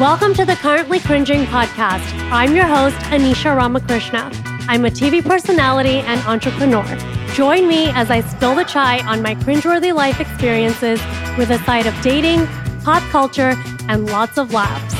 Welcome to the Currently Cringing podcast. I'm your host, Anisha Ramakrishna. I'm a TV personality and entrepreneur. Join me as I spill the chai on my cringeworthy life experiences with a side of dating, pop culture, and lots of laughs.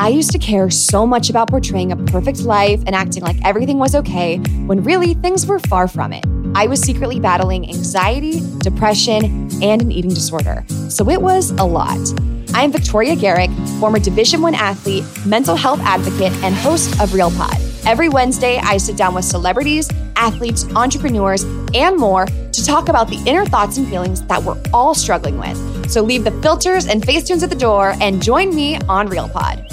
I used to care so much about portraying a perfect life and acting like everything was okay when really things were far from it. I was secretly battling anxiety, depression, and an eating disorder. So it was a lot. I'm Victoria Garrick, former Division 1 athlete, mental health advocate, and host of Real Pod. Every Wednesday, I sit down with celebrities, athletes, entrepreneurs, and more to talk about the inner thoughts and feelings that we're all struggling with. So leave the filters and facetunes at the door and join me on Real Pod.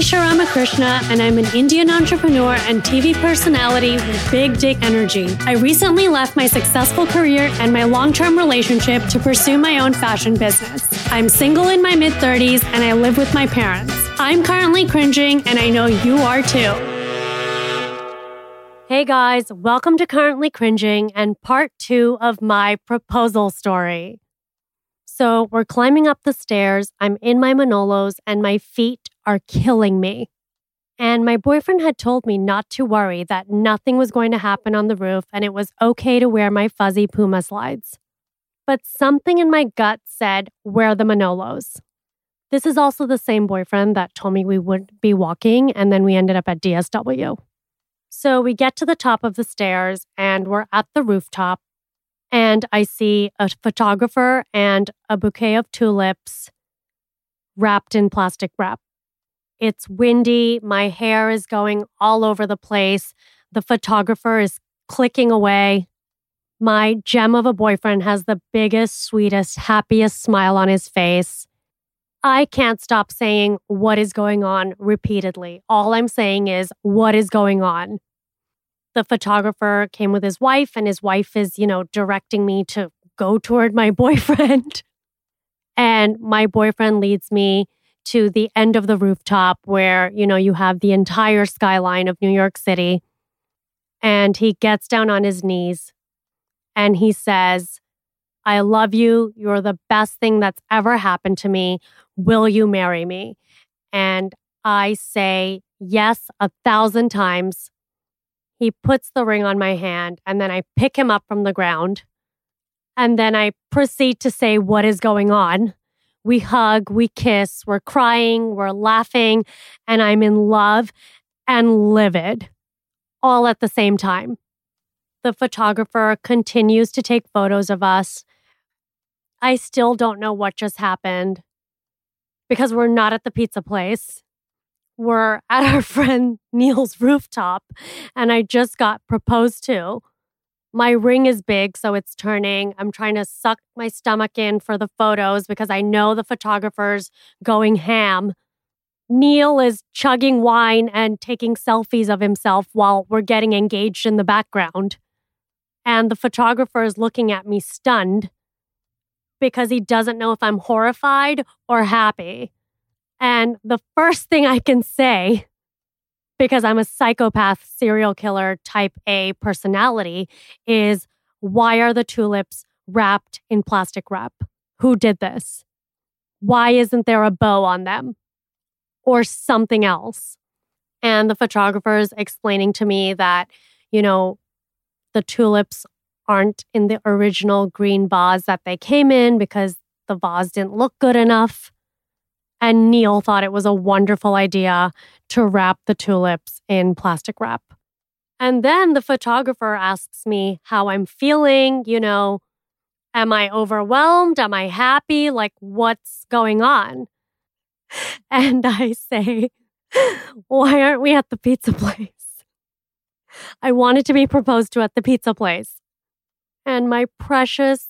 I'm Anisha Ramakrishna, and I'm an Indian entrepreneur and TV personality with big dick energy. I recently left my successful career and my long term relationship to pursue my own fashion business. I'm single in my mid 30s and I live with my parents. I'm currently cringing, and I know you are too. Hey guys, welcome to Currently Cringing and part two of my proposal story. So we're climbing up the stairs. I'm in my Manolos and my feet are killing me. And my boyfriend had told me not to worry, that nothing was going to happen on the roof and it was okay to wear my fuzzy Puma slides. But something in my gut said, wear the Manolos. This is also the same boyfriend that told me we wouldn't be walking and then we ended up at DSW. So we get to the top of the stairs and we're at the rooftop and I see a photographer and a bouquet of tulips wrapped in plastic wrap. It's windy. My hair is going all over the place. The photographer is clicking away. My gem of a boyfriend has the biggest, sweetest, happiest smile on his face. I can't stop saying what is going on repeatedly. All I'm saying is what is going on the photographer came with his wife and his wife is, you know, directing me to go toward my boyfriend. and my boyfriend leads me to the end of the rooftop where, you know, you have the entire skyline of New York City. And he gets down on his knees and he says, I love you. You're the best thing that's ever happened to me. Will you marry me? And I say yes a thousand times. He puts the ring on my hand, and then I pick him up from the ground. And then I proceed to say what is going on. We hug, we kiss, we're crying, we're laughing, and I'm in love and livid all at the same time. The photographer continues to take photos of us. I still don't know what just happened because we're not at the pizza place were at our friend Neil's rooftop and I just got proposed to. My ring is big, so it's turning. I'm trying to suck my stomach in for the photos because I know the photographer's going ham. Neil is chugging wine and taking selfies of himself while we're getting engaged in the background. And the photographer is looking at me stunned because he doesn't know if I'm horrified or happy. And the first thing I can say, because I'm a psychopath, serial killer, type A personality, is why are the tulips wrapped in plastic wrap? Who did this? Why isn't there a bow on them or something else? And the photographer is explaining to me that, you know, the tulips aren't in the original green vase that they came in because the vase didn't look good enough. And Neil thought it was a wonderful idea to wrap the tulips in plastic wrap. And then the photographer asks me how I'm feeling, you know, am I overwhelmed? Am I happy? Like, what's going on? And I say, why aren't we at the pizza place? I wanted to be proposed to at the pizza place. And my precious,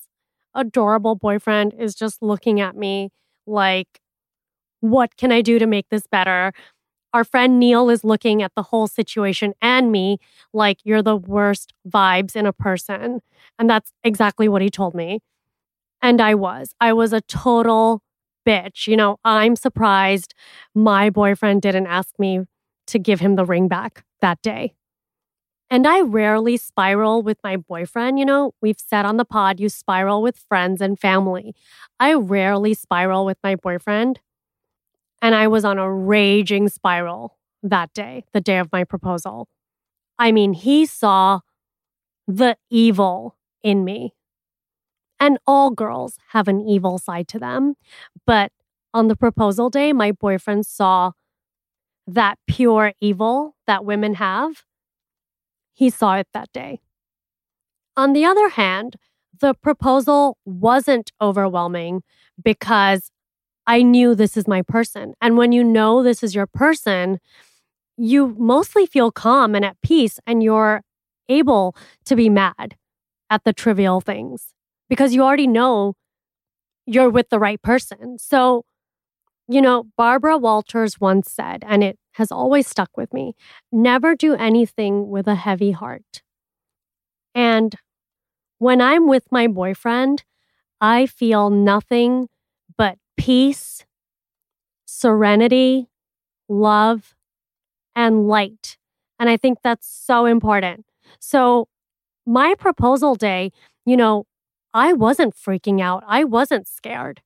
adorable boyfriend is just looking at me like, what can I do to make this better? Our friend Neil is looking at the whole situation and me like you're the worst vibes in a person. And that's exactly what he told me. And I was. I was a total bitch. You know, I'm surprised my boyfriend didn't ask me to give him the ring back that day. And I rarely spiral with my boyfriend. You know, we've said on the pod, you spiral with friends and family. I rarely spiral with my boyfriend. And I was on a raging spiral that day, the day of my proposal. I mean, he saw the evil in me. And all girls have an evil side to them. But on the proposal day, my boyfriend saw that pure evil that women have he saw it that day. On the other hand, the proposal wasn't overwhelming because I knew this is my person. And when you know this is your person, you mostly feel calm and at peace, and you're able to be mad at the trivial things because you already know you're with the right person. So, you know, Barbara Walters once said, and it has always stuck with me never do anything with a heavy heart. And when I'm with my boyfriend, I feel nothing peace, serenity, love, and light. And I think that's so important. So, my proposal day, you know, I wasn't freaking out. I wasn't scared.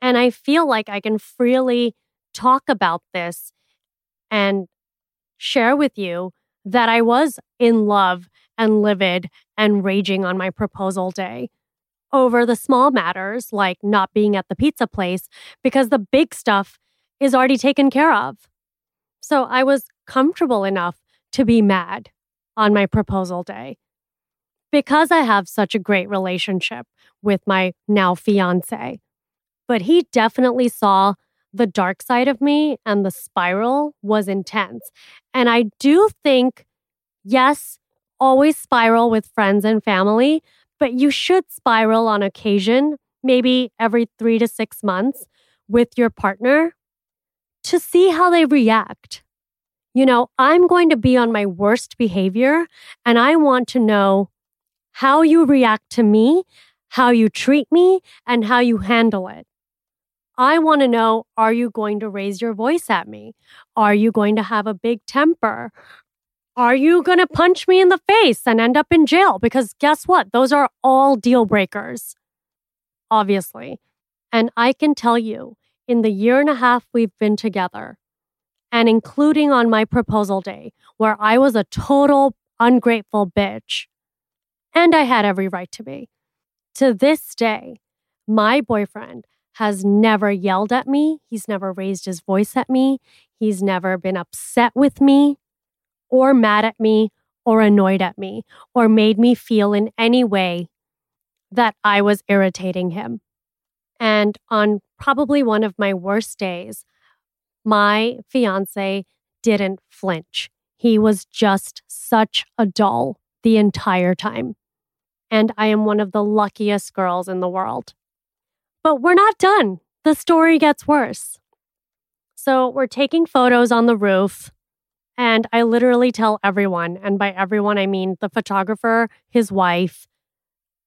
And I feel like I can freely talk about this and share with you that I was in love and livid and raging on my proposal day over the small matters like not being at the pizza place because the big stuff is already taken care of. So I was comfortable enough to be mad on my proposal day. Because I have such a great relationship with my now fiance. But he definitely saw the dark side of me and the spiral was intense. And I do think, yes, always spiral with friends and family, but you should spiral on occasion, maybe every three to six months with your partner to see how they react. You know, I'm going to be on my worst behavior and I want to know how you react to me, how you treat me, and how you handle it. I want to know are you going to raise your voice at me? Are you going to have a big temper? Are you going to punch me in the face and end up in jail? Because guess what? Those are all deal breakers, obviously. And I can tell you, in the year and a half we've been together, and including on my proposal day, where I was a total ungrateful bitch, and I had every right to be, to this day, my boyfriend has never yelled at me. He's never raised his voice at me. He's never been upset with me or mad at me or annoyed at me or made me feel in any way that I was irritating him. And on probably one of my worst days, my fiance didn't flinch. He was just such a doll the entire time. and I am one of the luckiest girls in the world. But we're not done. The story gets worse. So we're taking photos on the roof, and I literally tell everyone, and by everyone, I mean the photographer, his wife,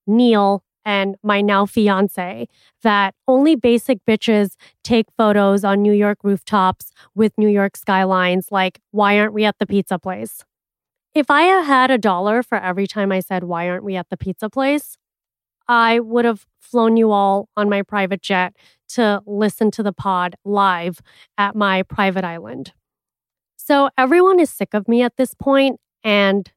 Neil, and my now fiance, that only basic bitches take photos on New York rooftops with New York skylines. Like, why aren't we at the pizza place? If I had a dollar for every time I said, Why aren't we at the pizza place? I would have flown you all on my private jet to listen to the pod live at my private island. So everyone is sick of me at this point, and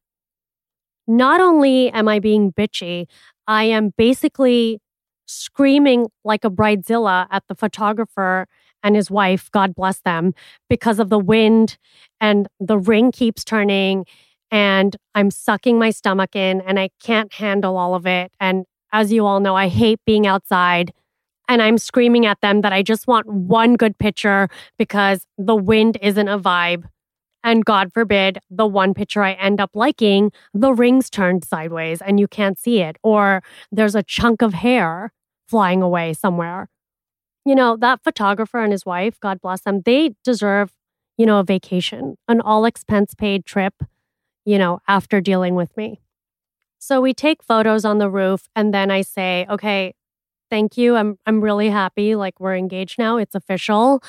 not only am I being bitchy, I am basically screaming like a bridezilla at the photographer and his wife, God bless them, because of the wind and the ring keeps turning and I'm sucking my stomach in and I can't handle all of it. And as you all know, I hate being outside. And I'm screaming at them that I just want one good picture because the wind isn't a vibe. And God forbid, the one picture I end up liking, the ring's turned sideways and you can't see it, or there's a chunk of hair flying away somewhere. You know, that photographer and his wife, God bless them, they deserve, you know, a vacation, an all expense paid trip you know, after dealing with me. So we take photos on the roof and then I say, "Okay, thank you. I'm I'm really happy like we're engaged now. It's official.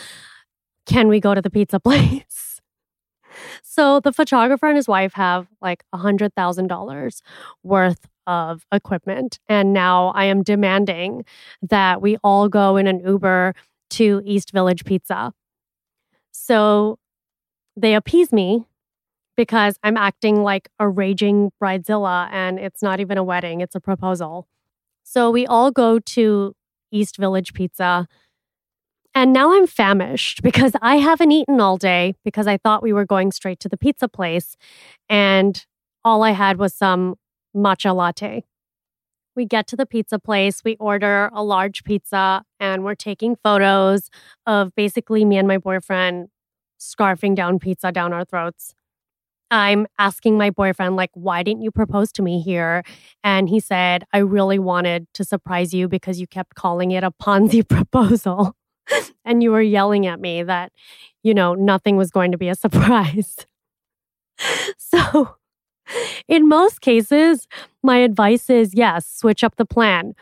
Can we go to the pizza place?" So the photographer and his wife have like a $100,000 worth of equipment and now I am demanding that we all go in an Uber to East Village Pizza. So they appease me because I'm acting like a raging bridezilla and it's not even a wedding, it's a proposal. So we all go to East Village Pizza. And now I'm famished because I haven't eaten all day because I thought we were going straight to the pizza place. And all I had was some matcha latte. We get to the pizza place, we order a large pizza, and we're taking photos of basically me and my boyfriend scarfing down pizza down our throats. I'm asking my boyfriend, like, why didn't you propose to me here? And he said, I really wanted to surprise you because you kept calling it a Ponzi proposal. And you were yelling at me that, you know, nothing was going to be a surprise. so, in most cases, my advice is yes, switch up the plan.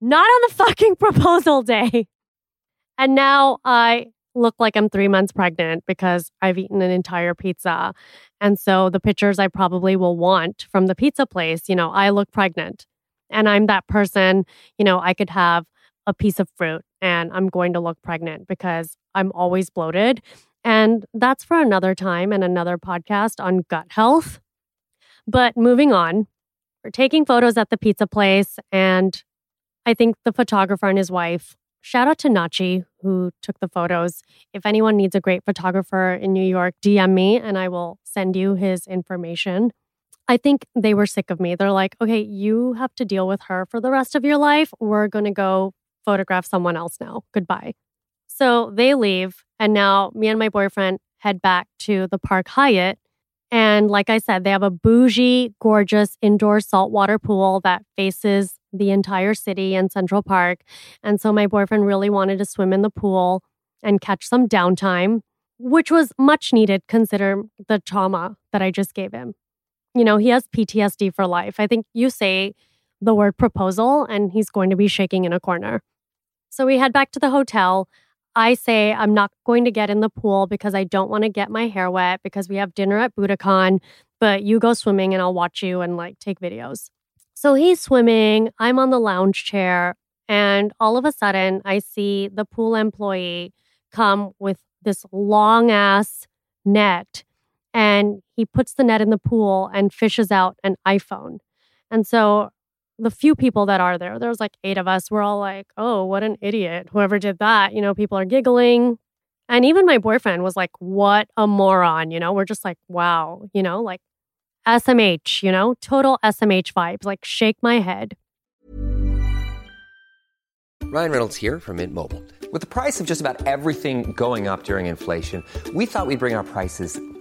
Not on the fucking proposal day. And now I look like I'm three months pregnant because I've eaten an entire pizza. And so the pictures I probably will want from the pizza place, you know, I look pregnant and I'm that person, you know, I could have a piece of fruit and I'm going to look pregnant because I'm always bloated. And that's for another time and another podcast on gut health. But moving on, we're taking photos at the pizza place. And I think the photographer and his wife Shout out to Nachi, who took the photos. If anyone needs a great photographer in New York, DM me and I will send you his information. I think they were sick of me. They're like, okay, you have to deal with her for the rest of your life. We're going to go photograph someone else now. Goodbye. So they leave. And now me and my boyfriend head back to the Park Hyatt. And like I said, they have a bougie, gorgeous indoor saltwater pool that faces the entire city and Central Park. And so my boyfriend really wanted to swim in the pool and catch some downtime, which was much needed consider the trauma that I just gave him. You know, he has PTSD for life. I think you say the word proposal and he's going to be shaking in a corner. So we head back to the hotel. I say I'm not going to get in the pool because I don't want to get my hair wet because we have dinner at Buddakan, but you go swimming and I'll watch you and like take videos. So he's swimming, I'm on the lounge chair, and all of a sudden I see the pool employee come with this long ass net and he puts the net in the pool and fishes out an iPhone. And so the few people that are there, there's like eight of us, we're all like, oh, what an idiot. Whoever did that, you know, people are giggling. And even my boyfriend was like, what a moron, you know, we're just like, wow, you know, like SMH, you know, total SMH vibes, like shake my head. Ryan Reynolds here from Mint Mobile. With the price of just about everything going up during inflation, we thought we'd bring our prices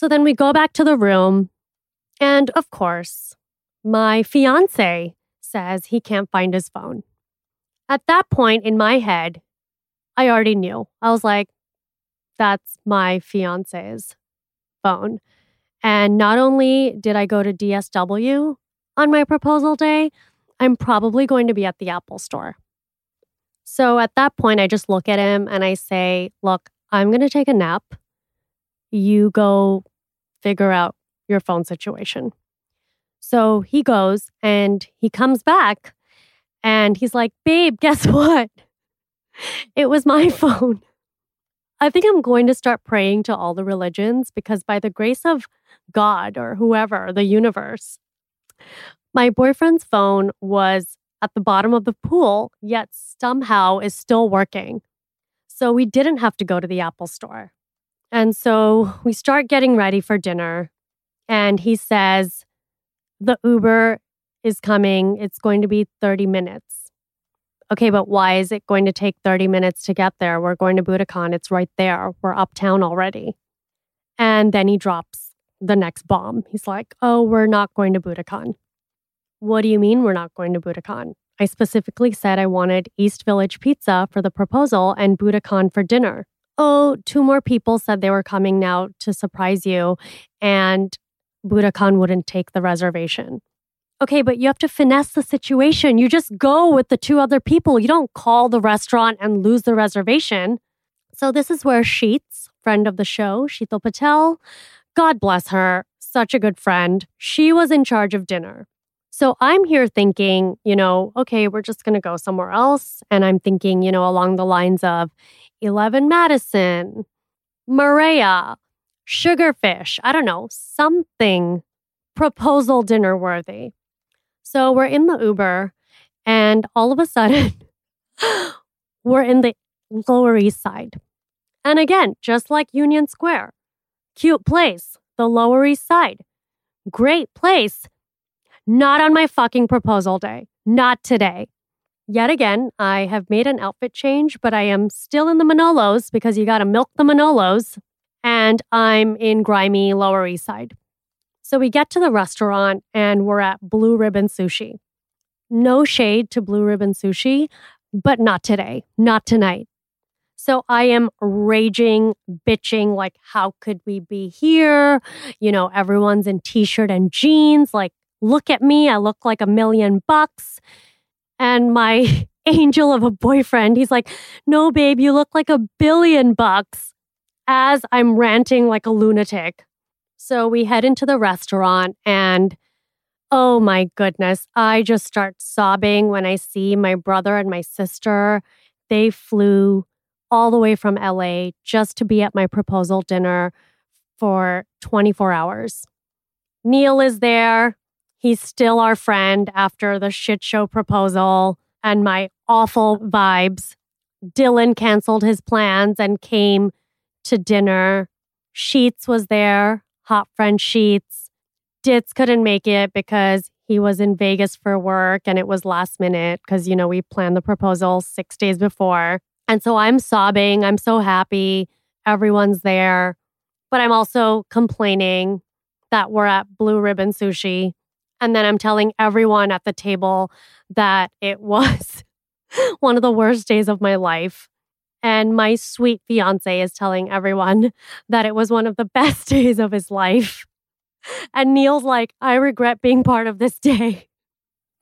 So then we go back to the room. And of course, my fiance says he can't find his phone. At that point in my head, I already knew. I was like, that's my fiance's phone. And not only did I go to DSW on my proposal day, I'm probably going to be at the Apple store. So at that point, I just look at him and I say, Look, I'm going to take a nap. You go figure out your phone situation. So he goes and he comes back and he's like, Babe, guess what? It was my phone. I think I'm going to start praying to all the religions because, by the grace of God or whoever, the universe, my boyfriend's phone was at the bottom of the pool, yet somehow is still working. So we didn't have to go to the Apple store. And so we start getting ready for dinner. And he says, The Uber is coming. It's going to be 30 minutes. Okay, but why is it going to take 30 minutes to get there? We're going to Buddakan. It's right there. We're uptown already. And then he drops the next bomb. He's like, Oh, we're not going to Buddakan. What do you mean we're not going to Buddakan? I specifically said I wanted East Village pizza for the proposal and Buddakan for dinner. Oh, two more people said they were coming now to surprise you, and Buddakan wouldn't take the reservation. Okay, but you have to finesse the situation. You just go with the two other people. You don't call the restaurant and lose the reservation. So, this is where Sheets, friend of the show, Sheetal Patel, God bless her, such a good friend, she was in charge of dinner. So, I'm here thinking, you know, okay, we're just going to go somewhere else. And I'm thinking, you know, along the lines of 11 Madison, Marea, Sugarfish, I don't know, something proposal dinner worthy. So we're in the Uber, and all of a sudden, we're in the Lower East Side. And again, just like Union Square, cute place, the Lower East Side. Great place. Not on my fucking proposal day. Not today. Yet again, I have made an outfit change, but I am still in the Manolos because you got to milk the Manolos. And I'm in grimy Lower East Side. So we get to the restaurant and we're at Blue Ribbon Sushi. No shade to Blue Ribbon Sushi, but not today, not tonight. So I am raging, bitching, like, how could we be here? You know, everyone's in t shirt and jeans. Like, look at me. I look like a million bucks. And my angel of a boyfriend, he's like, no, babe, you look like a billion bucks as I'm ranting like a lunatic. So we head into the restaurant and oh my goodness, I just start sobbing when I see my brother and my sister. They flew all the way from LA just to be at my proposal dinner for 24 hours. Neil is there. He's still our friend after the shit show proposal and my awful vibes. Dylan canceled his plans and came to dinner. Sheets was there hot friend sheets. Ditz couldn't make it because he was in Vegas for work and it was last minute because, you know, we planned the proposal six days before. And so I'm sobbing. I'm so happy. Everyone's there. But I'm also complaining that we're at Blue Ribbon Sushi. And then I'm telling everyone at the table that it was one of the worst days of my life. And my sweet fiance is telling everyone that it was one of the best days of his life. And Neil's like, I regret being part of this day.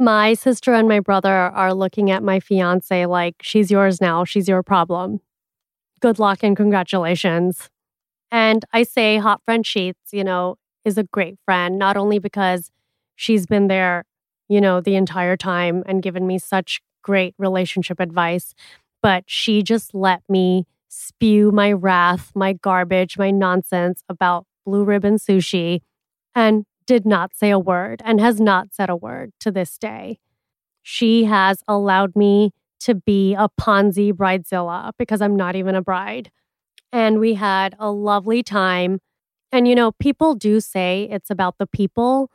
My sister and my brother are looking at my fiance like, she's yours now. She's your problem. Good luck and congratulations. And I say Hot Friend Sheets, you know, is a great friend, not only because she's been there, you know, the entire time and given me such great relationship advice, but she just let me spew my wrath, my garbage, my nonsense about blue ribbon sushi and did not say a word and has not said a word to this day. She has allowed me to be a Ponzi bridezilla because I'm not even a bride. And we had a lovely time. And you know, people do say it's about the people.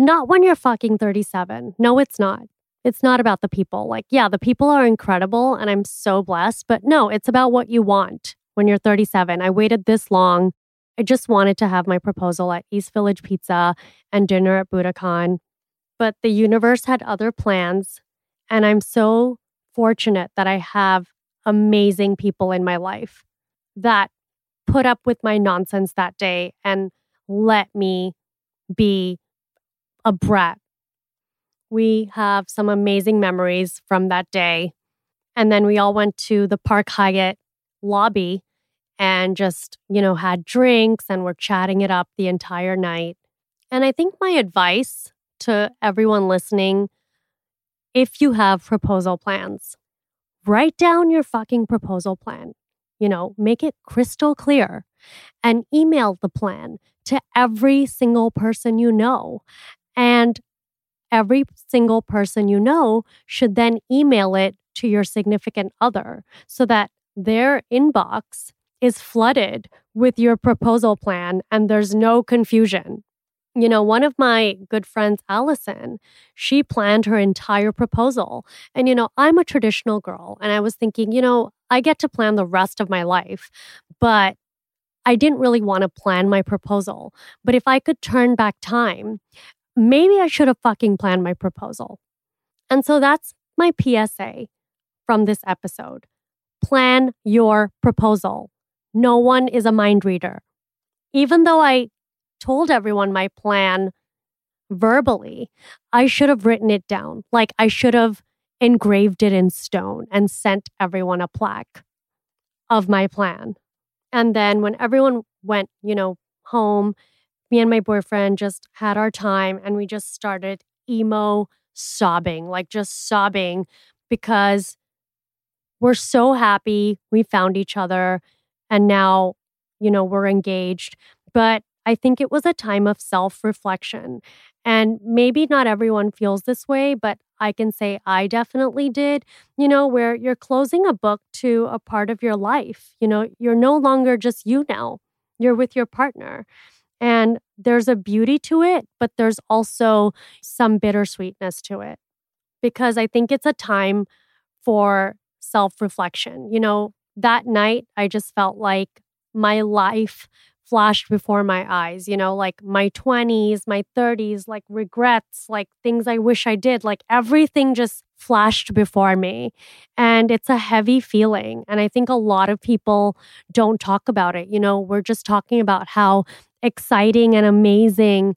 Not when you're fucking 37. No, it's not. It's not about the people. Like, yeah, the people are incredible and I'm so blessed, but no, it's about what you want when you're 37. I waited this long. I just wanted to have my proposal at East Village Pizza and dinner at Buddakan. But the universe had other plans. And I'm so fortunate that I have amazing people in my life that put up with my nonsense that day and let me be a brat we have some amazing memories from that day. And then we all went to the Park Hyatt lobby and just, you know, had drinks and were chatting it up the entire night. And I think my advice to everyone listening if you have proposal plans, write down your fucking proposal plan. You know, make it crystal clear and email the plan to every single person you know. And every single person you know should then email it to your significant other so that their inbox is flooded with your proposal plan and there's no confusion. You know, one of my good friends, Allison, she planned her entire proposal. And, you know, I'm a traditional girl. And I was thinking, you know, I get to plan the rest of my life. But I didn't really want to plan my proposal. But if I could turn back time, maybe I should have fucking planned my proposal. And so that's my PSA from this episode. Plan your proposal. No one is a mind reader. Even though I told everyone my plan verbally, I should have written it down. Like I should have engraved it in stone and sent everyone a plaque of my plan. And then when everyone went, you know, home me and my boyfriend just had our time and we just started emo sobbing, like just sobbing because we're so happy we found each other and now, you know, we're engaged. But I think it was a time of self reflection. And maybe not everyone feels this way, but I can say I definitely did, you know, where you're closing a book to a part of your life. You know, you're no longer just you now, you're with your partner. And there's a beauty to it, but there's also some bittersweetness to it because I think it's a time for self reflection. You know, that night, I just felt like my life flashed before my eyes, you know, like my 20s, my 30s, like regrets, like things I wish I did, like everything just flashed before me. And it's a heavy feeling. And I think a lot of people don't talk about it. You know, we're just talking about how exciting and amazing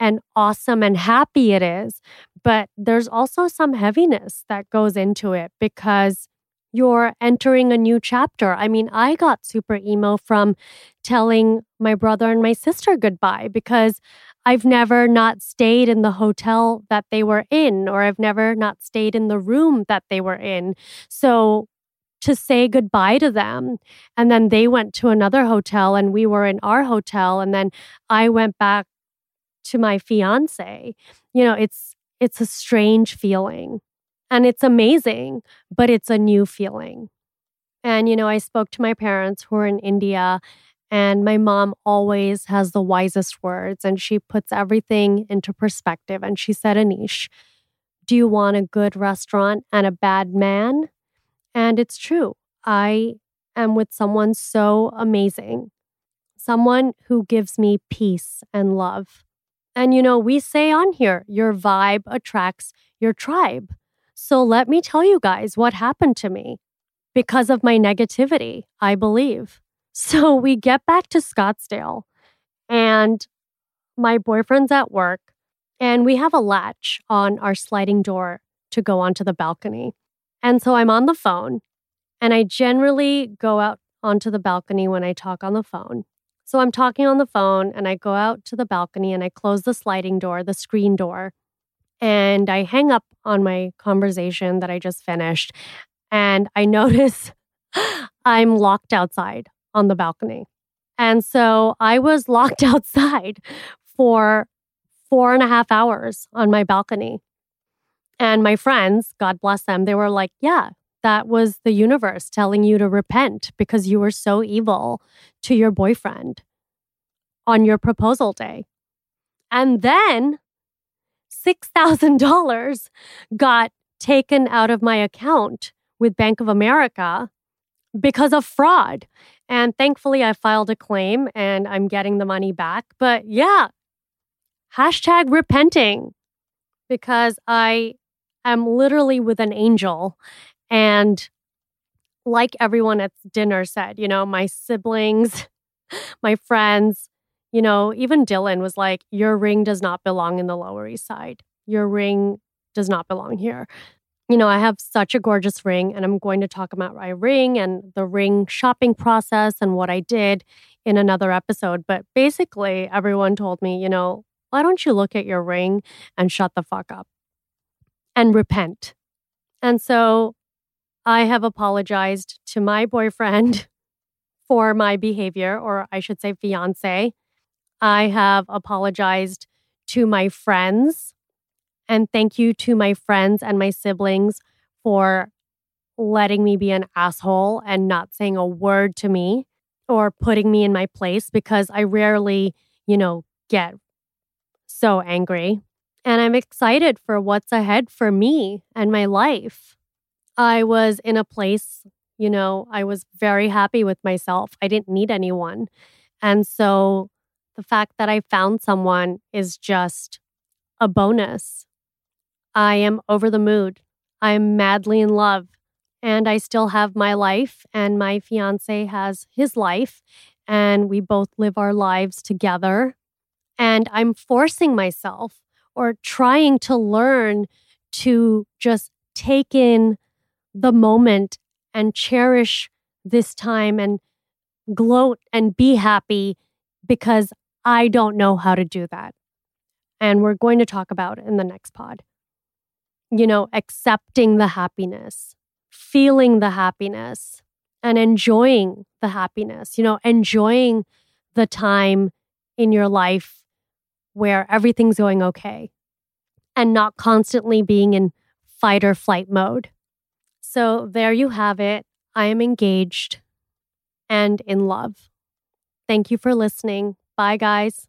and awesome and happy it is. But there's also some heaviness that goes into it because you're entering a new chapter. I mean, I got super emo from telling my brother and my sister goodbye because I've never not stayed in the hotel that they were in, or I've never not stayed in the room that they were in. So to say goodbye to them. And then they went to another hotel and we were in our hotel. And then I went back to my fiance. You know, it's it's a strange feeling. And it's amazing, but it's a new feeling. And, you know, I spoke to my parents who are in India, and my mom always has the wisest words and she puts everything into perspective. And she said, Anish, do you want a good restaurant and a bad man? And it's true. I am with someone so amazing, someone who gives me peace and love. And you know, we say on here, your vibe attracts your tribe. So let me tell you guys what happened to me because of my negativity, I believe. So we get back to Scottsdale and my boyfriend's at work and we have a latch on our sliding door to go onto the balcony. And so I'm on the phone and I generally go out onto the balcony when I talk on the phone. So I'm talking on the phone and I go out to the balcony and I close the sliding door, the screen door, and I hang up on my conversation that I just finished. And I notice I'm locked outside on the balcony. And so I was locked outside for four and a half hours on my balcony. And my friends, God bless them, they were like, yeah, that was the universe telling you to repent because you were so evil to your boyfriend on your proposal day. And then $6,000 got taken out of my account with Bank of America because of fraud. And thankfully, I filed a claim and I'm getting the money back. But yeah, hashtag repenting because I am literally with an angel. And like everyone at dinner said, you know, my siblings, my friends, you know, even Dylan was like, Your ring does not belong in the Lower East Side. Your ring does not belong here. You know, I have such a gorgeous ring, and I'm going to talk about my ring and the ring shopping process and what I did in another episode. But basically, everyone told me, you know, why don't you look at your ring and shut the fuck up and repent? And so I have apologized to my boyfriend for my behavior, or I should say, fiance. I have apologized to my friends. And thank you to my friends and my siblings for letting me be an asshole and not saying a word to me or putting me in my place because I rarely, you know, get so angry. And I'm excited for what's ahead for me and my life. I was in a place, you know, I was very happy with myself. I didn't need anyone. And so the fact that I found someone is just a bonus. I am over the mood. I am madly in love. And I still have my life, and my fiance has his life, and we both live our lives together. And I'm forcing myself or trying to learn to just take in the moment and cherish this time and gloat and be happy because I don't know how to do that. And we're going to talk about in the next pod. You know, accepting the happiness, feeling the happiness, and enjoying the happiness, you know, enjoying the time in your life where everything's going okay and not constantly being in fight or flight mode. So there you have it. I am engaged and in love. Thank you for listening. Bye, guys.